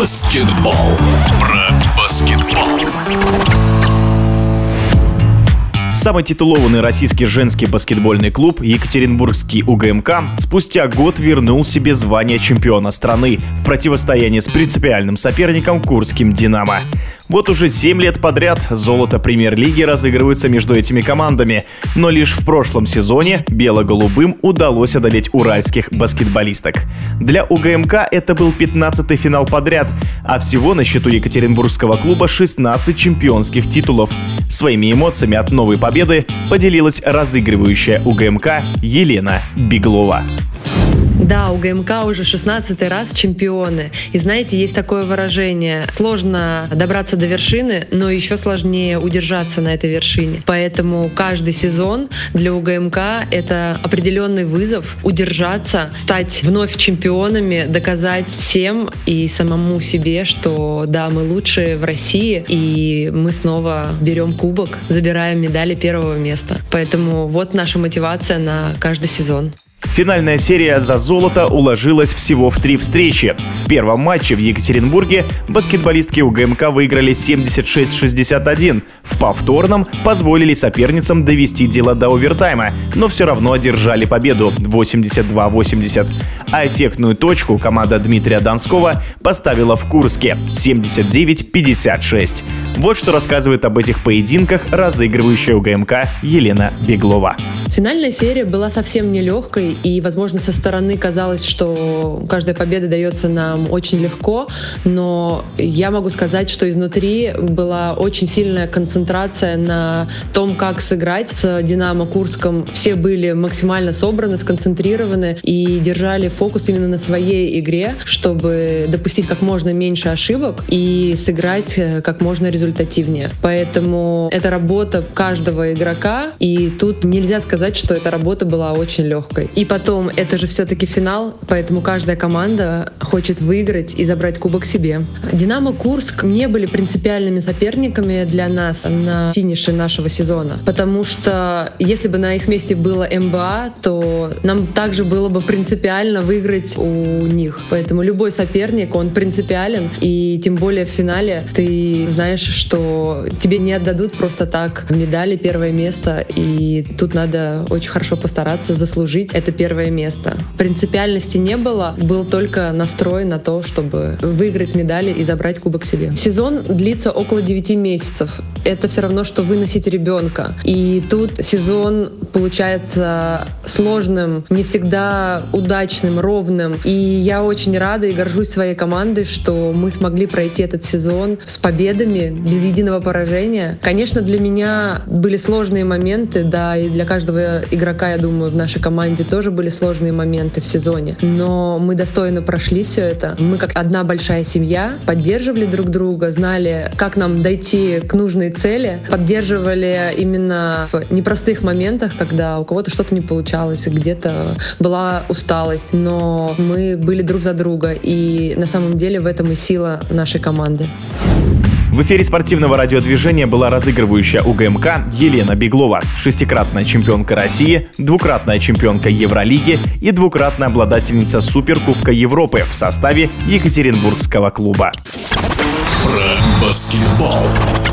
Баскетбол. Про баскетбол. Самый титулованный российский женский баскетбольный клуб Екатеринбургский УГМК спустя год вернул себе звание чемпиона страны в противостоянии с принципиальным соперником Курским «Динамо». Вот уже 7 лет подряд золото премьер-лиги разыгрывается между этими командами, но лишь в прошлом сезоне бело-голубым удалось одолеть уральских баскетболисток. Для УГМК это был 15-й финал подряд, а всего на счету Екатеринбургского клуба 16 чемпионских титулов. Своими эмоциями от новой победы поделилась разыгрывающая УГМК Елена Беглова. Да, у ГМК уже 16 раз чемпионы. И знаете, есть такое выражение. Сложно добраться до вершины, но еще сложнее удержаться на этой вершине. Поэтому каждый сезон для УГМК это определенный вызов удержаться, стать вновь чемпионами, доказать всем и самому себе, что да, мы лучшие в России, и мы снова берем кубок, забираем медали первого места. Поэтому вот наша мотивация на каждый сезон. Финальная серия за золото уложилась всего в три встречи. В первом матче в Екатеринбурге баскетболистки УГМК выиграли 76-61. В повторном позволили соперницам довести дело до овертайма, но все равно одержали победу 82-80. А эффектную точку команда Дмитрия Донского поставила в Курске 79-56. Вот что рассказывает об этих поединках разыгрывающая УГМК Елена Беглова. Финальная серия была совсем нелегкой, и, возможно, со стороны казалось, что каждая победа дается нам очень легко, но я могу сказать, что изнутри была очень сильная концентрация на том, как сыграть с Динамо Курском. Все были максимально собраны, сконцентрированы и держали фокус именно на своей игре, чтобы допустить как можно меньше ошибок и сыграть э, как можно результативнее. Поэтому это работа каждого игрока, и тут нельзя сказать, сказать, что эта работа была очень легкой. И потом, это же все-таки финал, поэтому каждая команда хочет выиграть и забрать кубок себе. Динамо Курск не были принципиальными соперниками для нас на финише нашего сезона, потому что если бы на их месте было МБА, то нам также было бы принципиально выиграть у них. Поэтому любой соперник, он принципиален, и тем более в финале ты знаешь, что тебе не отдадут просто так медали, первое место, и тут очень хорошо постараться заслужить это первое место. Принципиальности не было, был только настрой на то, чтобы выиграть медали и забрать кубок себе. Сезон длится около 9 месяцев. Это все равно, что выносить ребенка. И тут сезон получается сложным, не всегда удачным, ровным. И я очень рада и горжусь своей командой, что мы смогли пройти этот сезон с победами, без единого поражения. Конечно, для меня были сложные моменты, да, и для каждого каждого игрока, я думаю, в нашей команде тоже были сложные моменты в сезоне. Но мы достойно прошли все это. Мы как одна большая семья поддерживали друг друга, знали, как нам дойти к нужной цели, поддерживали именно в непростых моментах, когда у кого-то что-то не получалось, где-то была усталость. Но мы были друг за друга. И на самом деле в этом и сила нашей команды. В эфире спортивного радиодвижения была разыгрывающая УГМК Елена Беглова, шестикратная чемпионка России, двукратная чемпионка Евролиги и двукратная обладательница Суперкубка Европы в составе Екатеринбургского клуба. Про баскетбол.